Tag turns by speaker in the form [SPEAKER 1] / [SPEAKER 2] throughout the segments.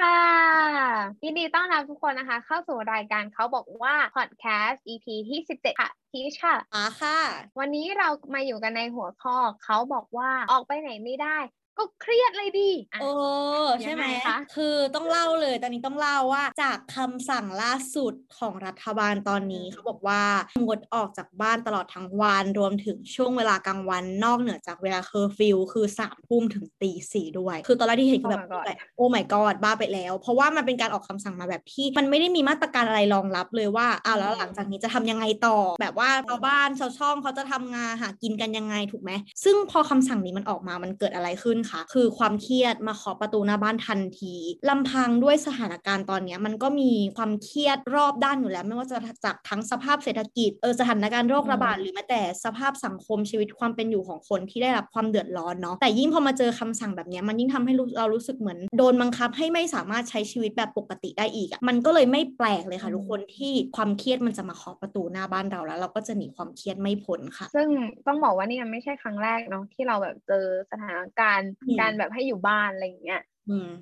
[SPEAKER 1] ค่ะยินดีต้อนรับทุกคนนะคะ เข้าสู่รายการเขาบอกว่า podcast EP ที่ 17 ค่ะพีชค่ะ
[SPEAKER 2] อ่าค่ะ
[SPEAKER 1] วันนี้เรามาอยู่กันในหัวข้อเขาบอกว่าออกไปไหนไม่ได้ ก็เครียดเลยดีอะ
[SPEAKER 2] เออใช่ไหม
[SPEAKER 1] ยังไงคะ
[SPEAKER 2] คือต้องเล่าเลยตอนนี้ต้องเล่าว่า จากคำสั่งล่าสุดของรัฐบาลตอนนี้
[SPEAKER 1] อืม
[SPEAKER 2] เขาบอกว่างดออกจากบ้านตลอดทั้งวันรวมถึงช่วงเวลากลางวันนอกเหนือจากเวลาเคอร์ฟิวคือสามทุ่มถึงตีสี่ด้วย คือตอนแรกที่เห็นคือแบบ
[SPEAKER 1] Oh my god
[SPEAKER 2] โอ้ my god บ้าไปแล้ว เพราะว่ามันเป็นการออกคำสั่งมาแบบที่ มันไม่ได้มีมาตรการอะไรรองรับเลยว่าอ้าวแล้วหลังจากนี้จะทำยังไงต่อ แบบว่าชาวบ้านชาวช่องเขาจะทำงานหากินกันยังไงถูกไหมซึ่งพอคำสั่งนี้มันออกมามันเกิดอะไรขึ้นคะ คือความเครียดมาเคาะประตูหน้าบ้านทันทีลำพังด้วยสถานการณ์ตอนเนี้ยมันก็มีความเครียดรอบด้านอยู่แล้ว ไม่ว่าจะจากทั้งสภาพเศรษฐกิจเออสถานการณ์โรคระบาดหรือแม้แต่สภาพสังคมชีวิตความเป็นอยู่ของคนที่ได้รับความเดือดร้อนเนาะแต่ยิ่งพอมาเจอคำสั่งแบบเนี้ยมันยิ่งทำให้รู้เรารู้สึกเหมือน โดนบังคับให้ไม่สามารถใช้ชีวิตแบบปกติได้อีกอะมันก็เลยไม่แปลกเลยค่ะ
[SPEAKER 1] อืม
[SPEAKER 2] ทุกคนที่ความเครียดมันจะมาเคาะประตูหน้าบ้านเราแล้ว เราก็จะหนีความเครียดไม่พ้นค่ะ
[SPEAKER 1] ซึ่งต้องบอกว่านี่มันไม่ใช่ครั้งแรกเนาะที่เราแบบเจอสถานการณ์
[SPEAKER 2] อืม
[SPEAKER 1] การแบบให้อยู่บ้านอะไรอย่างเงี้ย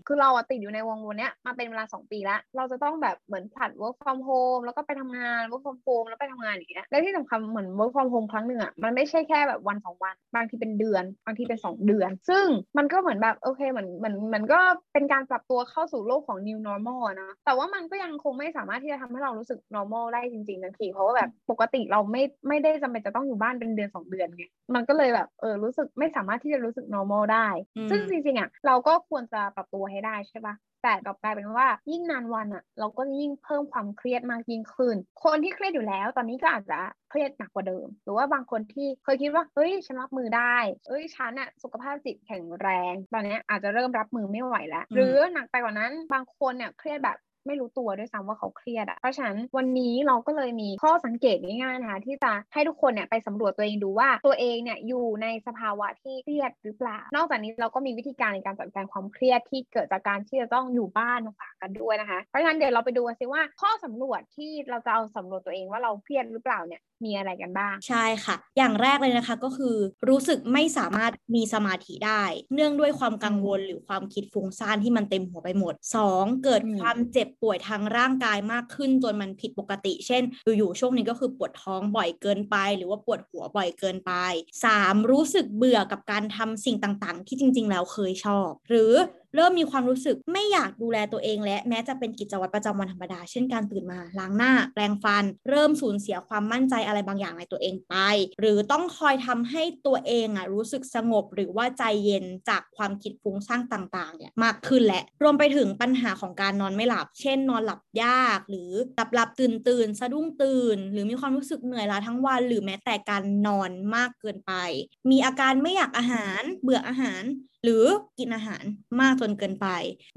[SPEAKER 1] คือเราอะติดอยู่ในวงวนเนี้ยมาเป็นเวลาสองปีแล้ว เราจะต้องแบบเหมือนผลัด work from home แล้วก็ไปทำงาน work from home แล้วไปทำงานอย่างเงี้ยแล้วที่สำคัญเหมือน work from home ครั้งหนึ่งอะมันไม่ใช่แค่แบบวันสองวัน บางทีเป็นเดือน บางทีเป็นสองเดือน ซึ่งมันก็เหมือนแบบโอเคเหมือนเหมือนมันก็เป็นการปรับตัวเข้าสู่โลกของ new normal อะนะแต่ว่ามันก็ยังคงไม่สามารถที่จะทำให้เรารู้สึก normal ได้จริงๆทันทีเพราะว่าแบบปกติเราไม่ไม่ได้จำเป็นจะต้องอยู่บ้านเป็นเดือนสองเดือนไงมันก็เลยแบบเออรู้สึกไม่สามารถที่จะรู้สึก normal ได้
[SPEAKER 2] อืม
[SPEAKER 1] ซึ่งจริงๆอะเราก็ควรจะปรับตัวให้ได้ใช่ปะแต่กลับกลายเป็นว่ายิ่งนานวันอะเราก็ยิ่งเพิ่มความเครียดมากยิ่งขึ้น คนที่เครียดอยู่แล้ว ตอนนี้ก็อาจจะเครียดหนักกว่าเดิม หรือว่าบางคนที่เคยคิดว่าเฮ้ยฉันรับมือได้เอ้ยฉันอะสุขภาพจิตแข็งแรง ตอนเนี้ยอาจจะเริ่มรับมือไม่ไหวแล้ว
[SPEAKER 2] อืม
[SPEAKER 1] หรือหนักไปกว่านั้นบางคนเนี่ยเครียดแบบ ไม่รู้ตัวด้วยซ้ำว่าเขาเครียดอะเพราะฉะนั้นวันนี้เราก็เลยมีข้อสังเกตง่ายๆนะคะที่จะให้ทุกคนเนี่ยไปสำรวจตัวเองดูว่าตัวเองเนี่ยอยู่ในสภาวะที่เครียดหรือเปล่า นอกจากนี้เราก็มีวิธีการในการจัดการความเครียดที่เกิดจากการที่จะต้องอยู่บ้านมาฝากกันด้วยนะคะ เพราะฉะนั้นเดี๋ยวเราไปดูกันสิว่าข้อสำรวจที่เราจะเอาสำรวจตัวเองว่าเราเครียดหรือเปล่าเนี่ยมีอะไรกันบ้าง
[SPEAKER 2] ใช่ค่ะ อย่างแรกเลยนะคะก็คือรู้สึกไม่สามารถมีสมาธิได้ เนื่องด้วยความกังวลหรือความคิดฟุ้งซ่านที่มันเต็มหัวไปหมด 2. เกิด
[SPEAKER 1] อืม
[SPEAKER 2] ความเจ็บป่วยทางร่างกายมากขึ้นจนมันผิดปกติ เช่น อยู่ๆช่วงนี้ก็คือปวดท้องบ่อยเกินไป หรือว่าปวดหัวบ่อยเกินไป 3. รู้สึกเบื่อกับการทำสิ่งต่างๆ ที่จริง ๆ แล้วเคยชอบ หรือ เริ่มมีความรู้สึกไม่อยากดูแลตัวเอง และแม้จะเป็นกิจวัตรประจำวันธรรมดา เช่นการตื่นมาล้างหน้าแปรงฟัน เริ่มสูญเสียความมั่นใจอะไรบางอย่างในตัวเองไป หรือต้องคอยทำให้ตัวเองอะรู้สึกสงบหรือว่าใจเย็นจากความคิดฟุ้งซ่านต่างๆเนี่ยมากขึ้นและรวมไปถึงปัญหาของการนอนไม่หลับ เช่น นอนหลับยาก หรือหลับหลับตื่นตื่นสะดุ้งตื่น หรือมีความรู้สึกเหนื่อยล้าทั้งวัน หรือแม้แต่การนอนมากเกินไป มีอาการไม่อยากอาหาร เบื่ออาหารหรือกินอาหารมากจนเกินไป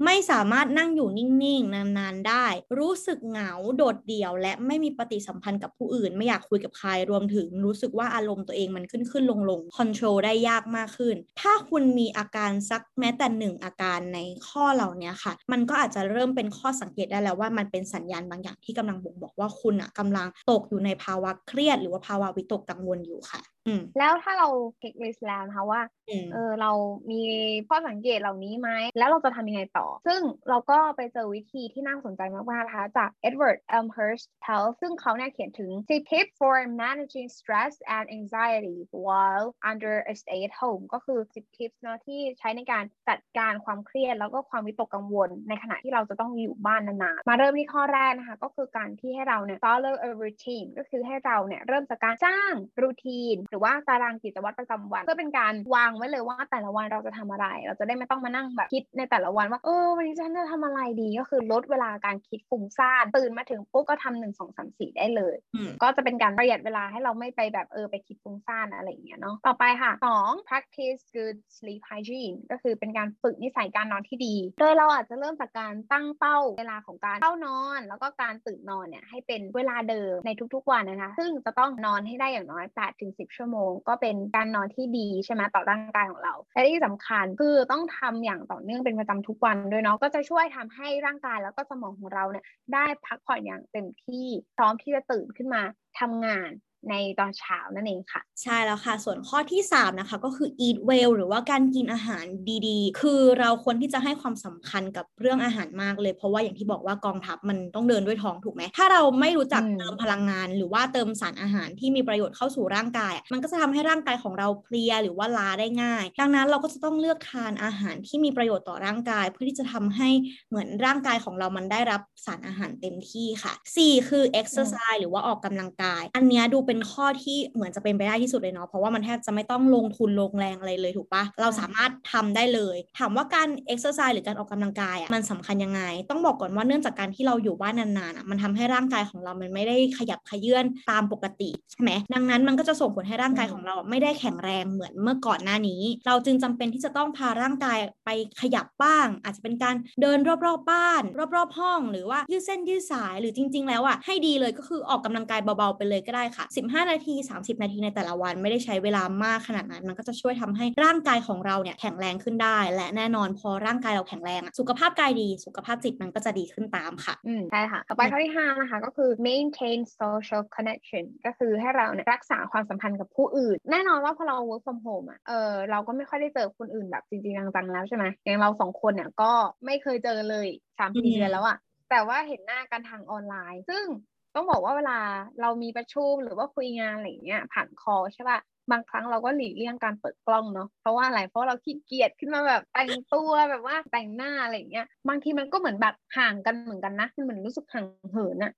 [SPEAKER 2] ไม่สามารถนั่งอยู่นิ่งๆ นานๆได้ รู้สึกเหงาโดดเดี่ยว และไม่มีปฏิสัมพันธ์กับผู้อื่น ไม่อยากคุยกับใครรวมถึงรู้สึกว่าอารมณ์ตัวเองมันขึ้นขึ้นลงลงคอนโทรลได้ยากมากขึ้น ถ้าคุณมีอาการสักแม้แต่หนึ่งอาการในข้อเหล่านี้ค่ะ มันก็อาจจะเริ่มเป็นข้อสังเกตได้แล้วว่ามันเป็นสัญญาณบางอย่างที่กำลังบ่งบอกว่าคุณอะกำลังตกอยู่ในภาวะเครียด หรือว่าภาวะวิตกกังวลอยู่ค่ะอืม
[SPEAKER 1] แล้วถ้าเราเช็คลิสต์แล้วนะคะว่า
[SPEAKER 2] อืม
[SPEAKER 1] เออเรามีข้อสังเกตเหล่านี้ไหม แล้วเราจะทำยังไงต่อ ซึ่งเราก็ไปเจอวิธีที่น่าสนใจมากๆนะคะจาก Edward Elmhurst Health ซึ่งเขาเนี่ยเขียนถึง 10 tips for managing stress and anxiety while under a stay at home ก็คือ 10 tips เนอะที่ใช้ในการจัดการความเครียดแล้วก็ความวิตกกังวล ในขณะที่เราจะต้องอยู่บ้านนานๆ มาเริ่มที่ข้อแรกนะคะ ก็คือการที่ให้เราเนี่ย follow a routine ก็คือให้เราเนี่ย เริ่มจากการสร้างรูทีนหรือว่าตารางกิจวัตรประจำวัน เพื่อเป็นการวางไว้เลยว่าแต่ละวันเราจะทำอะไร เราจะได้ไม่ต้องมานั่งแบบคิดในแต่ละวันว่าเออวันนี้ฉันจะทำอะไรดีก็คือลดเวลาการคิดฟุ้งซ่านตื่นมาถึงปุ๊บก็ทำหนึ่งสองสามสี่ได้เลย
[SPEAKER 2] อืม
[SPEAKER 1] ก็จะเป็นการประหยัดเวลาให้เราไม่ไปแบบเออไปคิดฟุ้งซ่านอะไรอย่างเงี้ยเนาะต่อไปค่ะสอง practice good sleep hygiene ก็คือเป็นการฝึกนิสัยการนอนที่ดี โดยเราอาจจะเริ่มจากการตั้งเป้าเวลาของการเข้านอน แล้วก็การตื่นนอนเนี่ยให้เป็นเวลาเดิมในทุกๆวันนะคะ ซึ่งจะต้องนอนให้ได้อย่างน้อย8ถึง10 ชั่วโมง ก็เป็นการนอนที่ดีใช่ไหมต่อร่างกายของเรา และที่สำคัญคือต้องทำอย่างต่อเนื่องเป็นประจำทุกวันด้วยเนาะก็จะช่วยทำให้ร่างกายแล้วก็สมองของเราเนี่ยได้พักผ่อนอย่างเต็มที่พร้อมที่จะตื่นขึ้นมาทำงาน ในตอนเช้านั่นเองค่ะ
[SPEAKER 2] ใช่แล้วค่ะ ส่วนข้อที่ 3 นะคะ ก็คือ eat well หรือว่าการกินอาหารดีๆ คือเราควรที่จะให้ความสำคัญกับเรื่องอาหารมากเลย เพราะว่าอย่างที่บอกว่ากองทัพมันต้องเดินด้วยท้องถูกไหม ถ้าเราไม่รู้จักเติมพลังงาน หรือว่าเติมสารอาหารที่มีประโยชน์เข้าสู่ร่างกาย มันก็จะทำให้ร่างกายของเราเพลียหรือว่าล้าได้ง่าย ดังนั้นเราก็จะต้องเลือกทานอาหารที่มีประโยชน์ต่อร่างกาย เพื่อที่จะทำให้เหมือนร่างกายของเรามันได้รับสารอาหารเต็มที่ค่ะ 4 คือ exercise หรือว่าออกกำลังกาย อันนี้ดูเป็น็นข้อที่เหมือนจะเป็นไปได้ที่สุดเลยเนาะเพราะว่ามันแทบจะไม่ต้องลงทุนลงแรงอะไรเลยถูกปะเราสามารถทำได้เลย ถามว่าการ exercise หรือการออกกำลังกายอะมันสำคัญยังไง ต้องบอกก่อนว่าเนื่องจากการที่เราอยู่บ้านนานๆอะมันทำให้ร่างกายของเรามันไม่ได้ขยับขยื่นตามปกติใช่ไหมดังนั้นมันก็จะส่งผลให้ร่างกายของเราไม่ได้แข็งแรงเหมือนเมื่อก่อนหน้านี้ เราจึงจำเป็นที่จะต้องพาร่างกายไปขยับบ้าง อาจจะเป็นการเดินรอบๆบ้าน รอบๆห้อง หรือว่ายืดเส้นยืดสายหรือจริง ๆ แล้วอะให้ดีเลยก็คือออกกำลังกายเบาๆไปเลยก็ได้ค่ะ15 นาที 30 นาทีในแต่ละวันไม่ได้ใช้เวลามากขนาดนั้น มันก็จะช่วยทำให้ร่างกายของเราเนี่ยแข็งแรงขึ้นได้ และแน่นอนพอร่างกายเราแข็งแรงสุขภาพกายดี สุขภาพจิตมันก็จะดีขึ้นตามค่ะ
[SPEAKER 1] อืมใช่ค่ะ ต่อไปข้อที่5นะคะก็คือ maintain social connection ก็คือให้เราเนี่ยรักษาความสัมพันธ์กับผู้อื่น แน่นอนว่าพอเรา work from home อะเออเราก็ไม่ค่อยได้เจอคนอื่นแบบจริงๆจังๆแล้วใช่ไหมอย่างเราสองคนเนี่ยก็ไม่เคยเจอเลยสามสี่เดือนแล้วอะแต่ว่าเห็นหน้ากันทางออนไลน์ ซึ่ง ต้องบอกว่าเวลาเรามีประชุมหรือว่าคุยงานอะไรเงี้ยผ่านคอใช่ป่ะบางครั้งเราก็หลีกเลี่ยงการเปิดกล้องเนาะเพราะว่าอะไรเพราะเราขี้เกียจขึ้นมาแบบแต่งตัวแบบว่าแต่งหน้าอะไรเงี้ยบางทีมันก็เหมือนแบบห่างกันเหมือนกันนะมันเหมือนรู้สึกห่างเหินอะ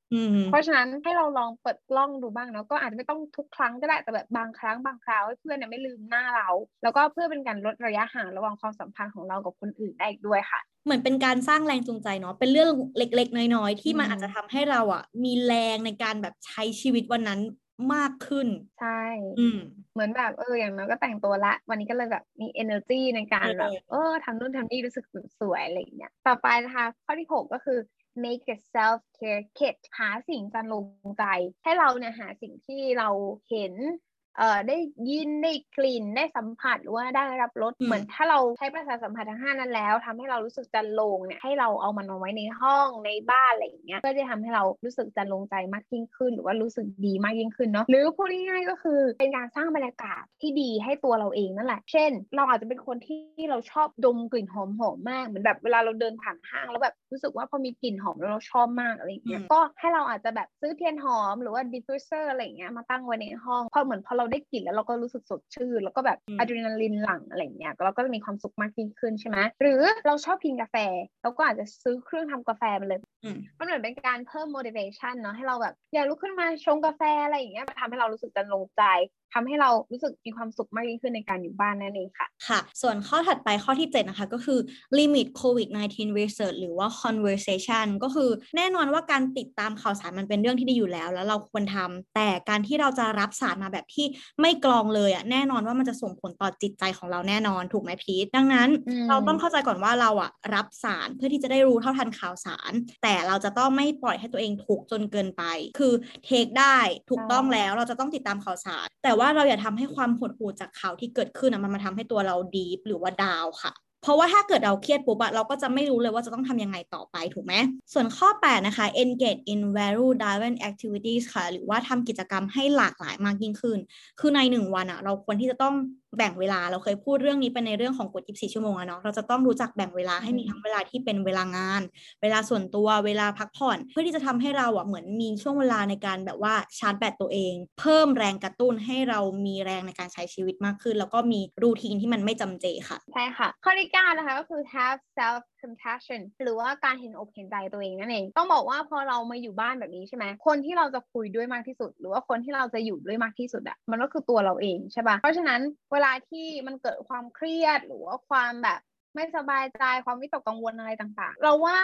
[SPEAKER 1] เพราะฉะนั้นให้เราลองเปิดกล้องดูบ้างเนาะก็อาจจะไม่ต้องทุกครั้งก็ได้แต่แบบบางครั้งบางคราวให้เพื่อนเนี่ยไม่ลืมหน้าเรา แล้วก็เพื่อเป็นการลดระยะห่างระหว่างความสัมพันธ์ของเรากับคนอื่นได้อีกด้วยค่ะ
[SPEAKER 2] เหมือนเป็นการสร้างแรงจูงใจเนาะเป็นเรื่องเล็ก ๆ น้อย ๆ ที่มันอาจจะทำให้เราอะ มีแรงในการแบบใช้ชีวิตวันนั้นมากขึ้น
[SPEAKER 1] ใช่
[SPEAKER 2] อืม
[SPEAKER 1] เหมือนแบบเอออย่างน้อยก็แต่งตัวละ วันนี้ก็เลยแบบมี energy ในการแบบเออทำนู่นทำนี่รู้สึกสวยอะไรอย่างเงี้ยต่อไปนะคะข้อที่ 6 ก็คือ make a self care kit หาสิ่งจันลงใจ ให้เราเนี่ยหาสิ่งที่เราเห็น เอ่อได้ยินได้กลิ่นได้สัมผัสหรือว่าได้รับรสเหมือนถ้าเราใช้ประสาทสัมผัสทั้งห้านั้นแล้วทำให้เรารู้สึกจรรโลงเนี่ยให้เราเอามันมาไว้ในห้องในบ้านอะไรอย่างเงี้ยเพื่อจะทำให้เรารู้สึกจรรโลงใจมากยิ่งขึ้น หรือว่ารู้สึกดีมากยิ่งขึ้นเนาะหรือพูดง่ายๆก็คือเป็นการสร้างบรรยากาศที่ดีให้ตัวเราเองนั่นแหละ เช่น เราอาจจะเป็นคนที่เราชอบดมกลิ่นหอมๆมากเหมือนแบบเวลาเราเดินผ่านห้างแล้วแบบรู้สึกว่าพอมีกลิ่นหอมแล้วเราชอบมากอะไรอย่างเงี้ยก็ให้เราอาจจะแบบซื้อเทียนหอมหรือว่า diffuser อะไรอย่างเงี้ยมาตั้งไว้ในห้องพอเหมือนพอเราได้กลิ่นแล้วเราก็รู้สึกสดชื่นแล้วก็แบบอะดรีนาลินหลั่งอะไรเงี้ยเราก็จะมีความสุขมากยิ่งขึ้นใช่ไหมหรือเราชอบกินกาแฟเราก็อาจจะซื้อเครื่องทำกาแฟมาเลยมันเหมือนเป็นการเพิ่ม motivation เนาะให้เราแบบอยากลุกขึ้นมาชงกาแฟอะไรอย่างเงี้ยทำให้เรารู้สึกจะลงใจ ทำให้เรารู้สึกมีความสุขมากยิ่งขึ้นในการอยู่บ้านนั่นเองค่ะ
[SPEAKER 2] ค่ะ ส่วนข้อถัดไปข้อที่ 7 นะคะ ก็คือ limit covid 19 research หรือว่า conversation ก็คือแน่นอนว่าการติดตามข่าวสารมันเป็นเรื่องที่ดีอยู่แล้ว แล้วเราควรทำแต่การที่เราจะรับสารมาแบบที่ไม่กรองเลยอะแน่นอนว่ามันจะส่งผลต่อจิตใจของเราแน่นอนถูกไหมพีทดังนั้นเราต้องเข้าใจก่อนว่าเราอะรับสารเพื่อที่จะได้รู้เท่าทันข่าวสาร แต่เราจะต้องไม่ปล่อยให้ตัวเองถูกจนเกินไป คือเทคได้ถูกต้องแล้วเราจะต้องติดตามข่าวสาร แต่ว่า่าเราอย่าทำให้ความหดหู่จากข่าวที่เกิดขึ้นอะมันมาทำให้ตัวเราดีฟหรือว่าดาวค่ะ เพราะว่าถ้าเกิดเราเครียดปุ๊บอะเราก็จะไม่รู้เลยว่าจะต้องทำยังไงต่อไปถูกไหมส่วนข้อ 8 นะคะ engage in value driven activities ค่ะ หรือว่าทำกิจกรรมให้หลากหลายมากยิ่งขึ้น คือในหนึ่งวันอะเราควรที่จะต้อง แบ่งเวลาเราเคยพูดเรื่องนี้เป็นในเรื่องของกฎ 24 ชั่วโมงอะเนาะเราจะต้องรู้จักแบ่งเวลาให้มีทั้งเวลาที่เป็นเวลางาน เวลาส่วนตัวเวลาพักผ่อน เพื่อที่จะทำให้เราอะเหมือนมีช่วงเวลาในการแบบว่าชาร์จแบตตัวเอง เพิ่มแรงกระตุ้นให้เรามีแรงในการใช้ชีวิตมากขึ้น แล้วก็มีรูทีนที่มันไม่จำเจค่ะ
[SPEAKER 1] ใช่ค่ะข้อที่9นะคะก็คือ have self compassion หรือว่าการเห็นอกเห็นใจตัวเองนั่นเองต้องบอกว่าพอเรามาอยู่บ้านแบบนี้ใช่ไหมคนที่เราจะคุยด้วยมากที่สุด หรือว่าคนที่เราจะอยู่ด้วยมากที่สุดอะมันก็คือตัวเราเองใช่ปะเพราะฉะนั้นเวลาที่มันเกิดความเครียดหรือว่าความแบบ ไม่สบายใจความวิตกกังวลอะไรต่างๆ เราว่า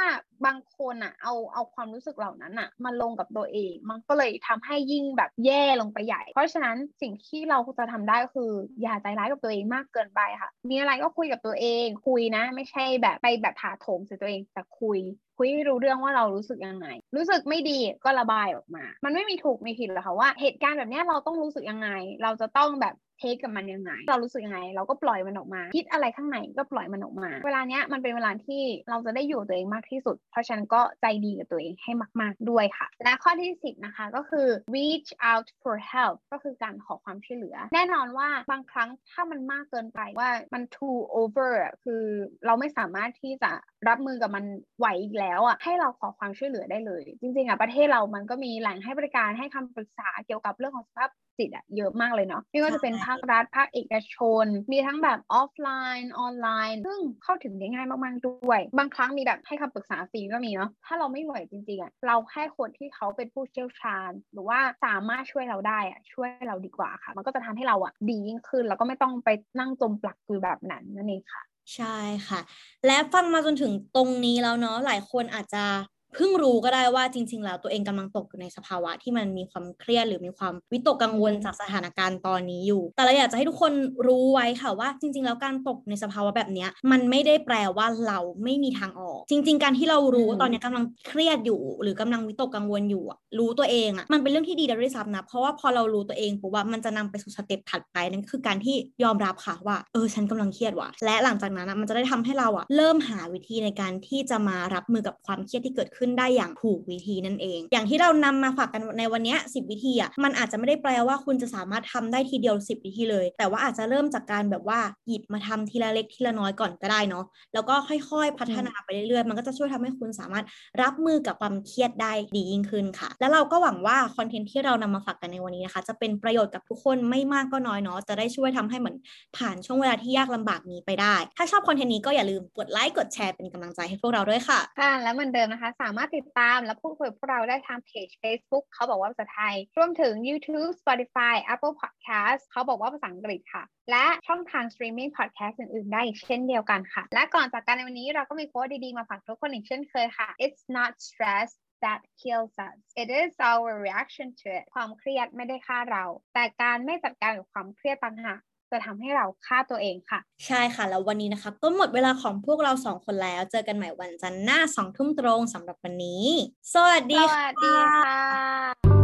[SPEAKER 1] บางคนอะเอาเอาความรู้สึกเหล่านั้นอะมาลงกับตัวเอง มันก็เลยทำให้ยิ่งแบบแย่ลงไปใหญ่ เพราะฉะนั้นสิ่งที่เราจะทำได้ก็คืออย่าใจร้ายกับตัวเองมากเกินไปค่ะ มีอะไรก็คุยกับตัวเองคุยนะ ไม่ใช่แบบไปแบบถาโถมใส่ตัวเองแต่คุยคุยให้รู้เรื่องว่าเรารู้สึกยังไง รู้สึกไม่ดีก็ระบายออกมา มันไม่มีถูกมีผิดหรอกค่ะว่าเหตุการณ์แบบนี้เราต้องรู้สึกยังไง เราจะต้องแบบ เทคกับมันยังไง เรารู้สึกยังไง เราก็ปล่อยมันออกมา คิดอะไรข้างในก็ปล่อยมันออกมา เวลาเนี้ยมันเป็นเวลาที่เราจะได้อยู่ตัวเองมากที่สุด เพราะฉะนั้นก็ใจดีกับตัวเองให้มาก ๆด้วยค่ะ และข้อที่ 10 นะคะก็คือ reach out for help ก็คือการขอความช่วยเหลือ แน่นอนว่าบางครั้งถ้ามันมากเกินไปว่ามัน too over อะคือเราไม่สามารถที่จะ รับมือกับมันไหวอีกแล้วอะให้เราขอความช่วยเหลือได้เลย จริงๆอะประเทศเรามันก็มีแหล่งให้บริการให้คำปรึกษาเกี่ยวกับเรื่องของสภาพจิตอะเยอะมากเลยเนาะไม่ว่าจะเป็นภาครัฐภาคเอกชน มีทั้งแบบออฟไลน์ออนไลน์ ซึ่งเข้าถึงได้ง่ายมากๆด้วย บางครั้งมีแบบให้คำปรึกษาฟรีก็มีเนาะถ้าเราไม่ไหวจริงๆอะเราแค่คนที่เขาเป็นผู้เชี่ยวชาญ หรือว่าสามารถช่วยเราได้อะช่วยเราดีกว่าค่ะ มันก็จะทำให้เราอะดียิ่งขึ้นแล้วก็ไม่ต้องไปนั่งจมปลักคือแบบนั้นนั่นเองค่ะ
[SPEAKER 2] ใช่ค่ะ และฟังมาจนถึงตรงนี้แล้วเนาะหลายคนอาจจะ เพิ่งรู้ก็ได้ว่าจริง ๆ แล้วตัวเองกำลังตกอยู่ในสภาวะที่มันมีความเครียดหรือมีความวิตกกังวลจากสถานการณ์ตอนนี้อยู่ แต่เราอยากจะให้ทุกคนรู้ไว้ค่ะว่า จริง ๆ แล้วการตกในสภาวะแบบนี้มันไม่ได้แปลว่าเราไม่มีทางออก จริง ๆ การที่เรารู้ว่าตอนนี้กำลังเครียดอยู่ หรือกำลังวิตกกังวลอยู่รู้ตัวเองอะมันเป็นเรื่องที่ดีด้วยซ้ำนะเพราะว่าพอเรารู้ตัวเองปุ๊บว่ามันจะนำไปสู่สเต็ปถัดไปนั่นคือการที่ยอมรับค่ะว่าเออฉันกำลังเครียดว่ะและหลังจากนั้นมันจะได้ทำให้เราอะเริ่มหาวิธีในการที่จะมารับมือกับความเครียดที่เกิดขึ้นขึ้นได้อย่างถูกวิธีนั่นเอง อย่างที่เรานำมาฝากกันในวันนี้10 วิธีอะมันอาจจะไม่ได้แปลว่าคุณจะสามารถทำได้ทีเดียว 10 วิธีเลย แต่ว่าอาจจะเริ่มจากการแบบว่าหยิบมาทำทีละเล็กทีละน้อยก่อนก็ได้เนาะแล้วก็ค่อยๆ พัฒนาไปเรื่อยๆ มันก็จะช่วยทำให้คุณสามารถรับมือกับความเครียดได้ดียิ่งขึ้นค่ะ แล้วเราก็หวังว่าคอนเทนต์ที่เรานำมาฝากกันในวันนี้นะคะ จะเป็นประโยชน์กับทุกคนไม่มากก็น้อยเนาะจะได้ช่วยทำให้เหมือนผ่านช่วงเวลาที่ยากลำบากนี้ไปได้ ถ้าชอบคอนเทนต์นี้ก็อย่าลืมกดไลค์กดแชร์เป็นกำลังใจให้พวกเราด้วยค่ะ
[SPEAKER 1] ค่ะและเหมือนเดิมนะคะสาามารถติดตามและพูดคุยกับพวกเราได้ทางเพจ Facebook เขาบอกว่าภาษาไทย รวมถึง YouTube Spotify Apple Podcast เขาบอกว่าภาษาอังกฤษค่ะ และช่องทาง streaming podcast อื่น ๆ ได้อีกเช่นเดียวกันค่ะ และก่อนจากกันในวันนี้เราก็มีโค้ดดี ๆ มาฝากทุกคนอีกเช่นเคยค่ะ it's not stress that kills us it is our reaction to it ความเครียดไม่ได้ฆ่าเรา แต่การไม่จัดการกับความเครียดต่างหาก จะทำให้เราฆ่าตัวเองค่ะ
[SPEAKER 2] ใช่ค่ะ แล้ววันนี้นะคะ ก็หมดเวลาของพวกเราสองคนแล้ว เจอกันใหม่วันจันทร์หน้าสองทุ่มตรงสำหรับวันนี้ สวัสดี
[SPEAKER 1] สวัสดีค่ะ